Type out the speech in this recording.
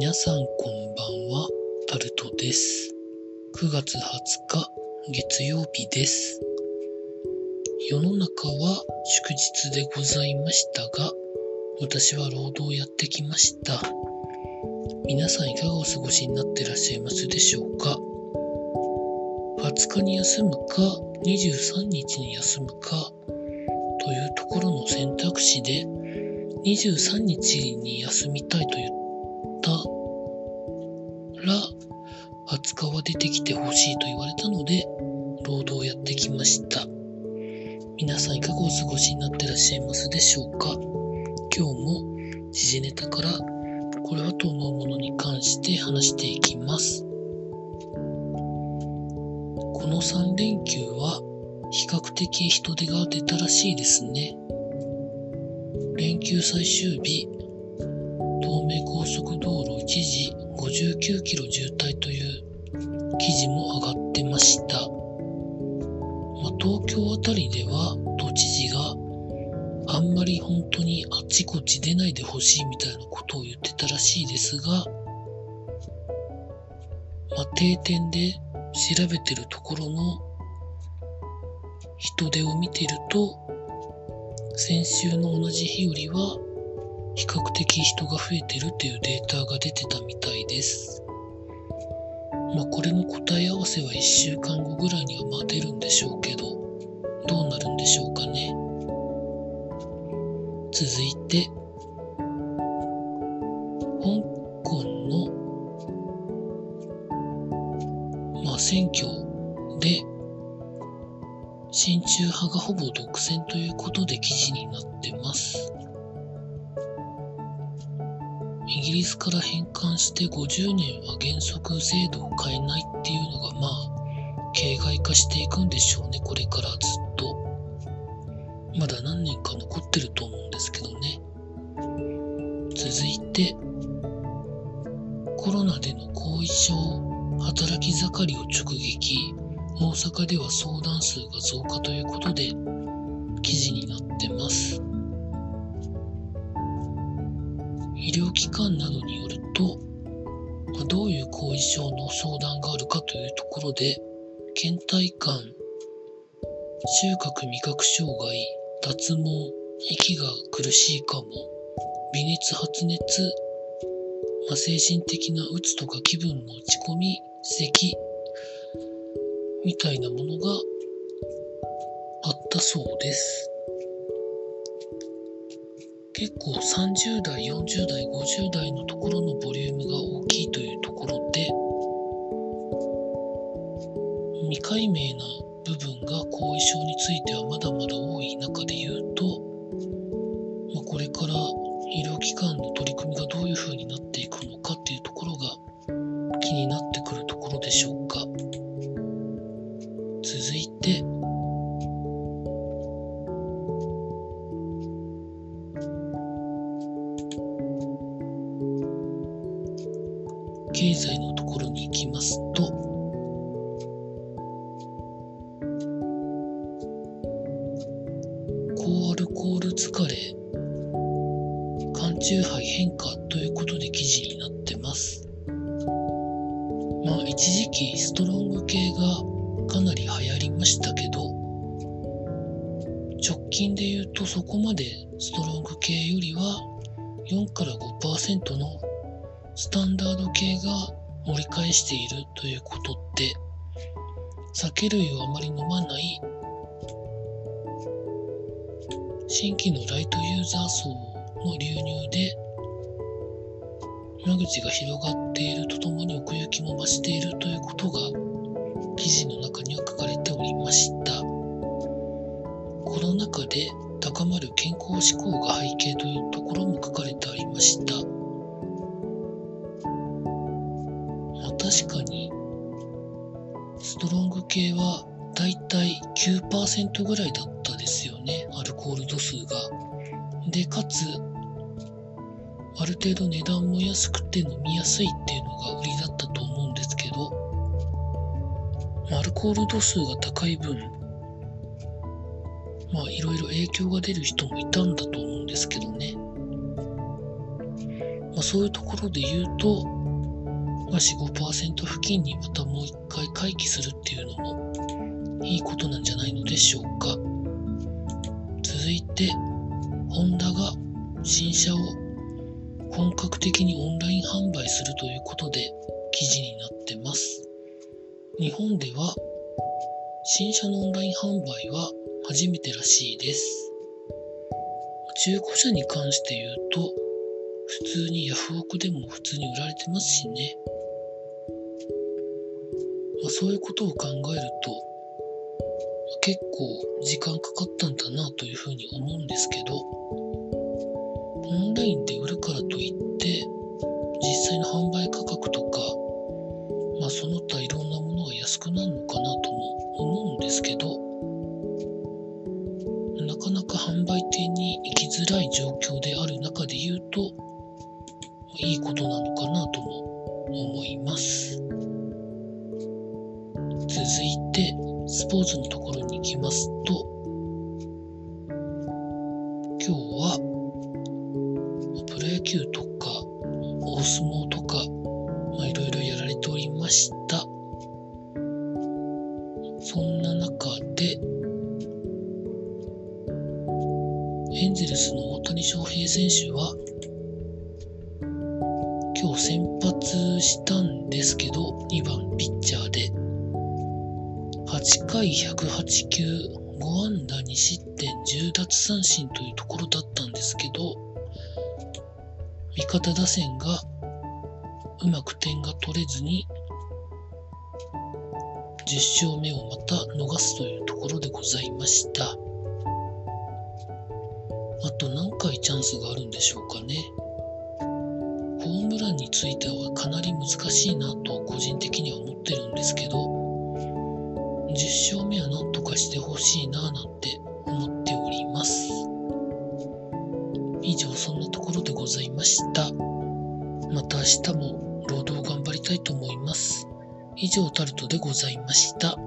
皆さんこんばんは、タルトです。9月20日、月曜日です。世の中は祝日でございましたが、私は労働をやってきました。皆さんいかがお過ごしになってらっしゃいますでしょうか ?20 日に休むか、23日に休むか、というところの選択肢で、23日に休みたいと言ったら、20日は出てきてほしいと言われたので、労働をやってきました。皆さんいかがお過ごしになってらっしゃいますでしょうか？今日も時事ネタからこれはと思うものに関して話していきます。この3連休は比較的人手が出たらしいですね。連休最終日、東名高速道路一時59キロ渋滞という記事も上がってました。まあ、東京あたりでは都知事があんまり本当にあちこち出ないでほしいみたいなことを言ってたらしいですが、まあ、定点で調べてるところの人手を見てると、先週の同じ日よりは比較的人が増えてるっていうデータが出てたみたいです。まあこれの答え合わせは1週間後ぐらいにはまあ出るんでしょうけど、どうなるんでしょうかね。続いて、香港の、まあ選挙で、親中派がほぼ独占ということで記事になってます。ギリスから返還して50年は原則制度を変えないっていうのがまあ、形骸化していくんでしょうね、これからずっと。まだ何年か残ってると思うんですけどね。続いて、コロナでの後遺症、働き盛りを直撃。大阪では相談数が増加ということで記事になってます。医療機関などによると、どういう後遺症の相談があるかというところで、倦怠感、収穫味覚障害、脱毛、息が苦しいかも、微熱発熱、まあ、精神的な鬱とか気分の落ち込み、咳、みたいなものがあったそうです。結構30代、40代、50代のところのボリュームが大きいというところで、未解明な部分が後遺症についてはまだまだ多い中で言うと、まあ、これから医療機関の取り組みがどういう風になっていくのかっていうところが気になってくるところでしょうか。経済のところに行きますと、高アルコール疲れ、缶中杯変化ということで記事になってます。まあ一時期ストロング系がかなり流行りましたけど、直近で言うとそこまでストロング系よりは4から5%のスタンダード系が盛り返しているということって、酒類をあまり飲まない新規のライトユーザー層の流入で間口が広がっているとともに奥行きも増しているということが記事の中には書かれておりました。コロナ禍で高まる健康志向が背景というところも書かれてありました。確かにストロング系はだいたい9%ぐらいだったですよね、アルコール度数が。で、かつ、ある程度値段も安くて飲みやすいっていうのが売りだったと思うんですけど、アルコール度数が高い分、まあいろいろ影響が出る人もいたんだと思うんですけどね。まあ、そういうところで言うと、まあ、4、5%付近にまたもう一回回帰するっていうのもいいことなんじゃないのでしょうか。続いて、ホンダが新車を本格的にオンライン販売するということで記事になってます。日本では新車のオンライン販売は初めてらしいです。中古車に関して言うと、普通にヤフオクでも普通に売られてますしね。まあ、そういうことを考えると、結構時間かかったんだなというふうに思うんですけど、オンラインで売るからといって、実際の販売価格とか、まあその他いろんなものが安くなるのかなとも思うんですけど、なかなか販売店に行きづらい状況である中で言うと、いいことなのかなとも思います。続いて、スポーツのところに行きますと、今日は、プロ野球とか、大相撲とか、まあ、いろいろやられておりました。そんな中で、エンゼルスの大谷翔平選手は、今日先発したんですけど、2番ピッチャーで、8回108球、5安打2失点、10奪三振というところだったんですけど、味方打線がうまく点が取れずに、10勝目をまた逃すというところでございました。あと何回チャンスがあるんでしょうかね。ホームランについてはかなり難しいなと個人的には思ってるんですけど、10勝目はなんとかしてほしいななんて思っております。以上そんなところでございました。また明日も労働頑張りたいと思います。以上タルトでございました。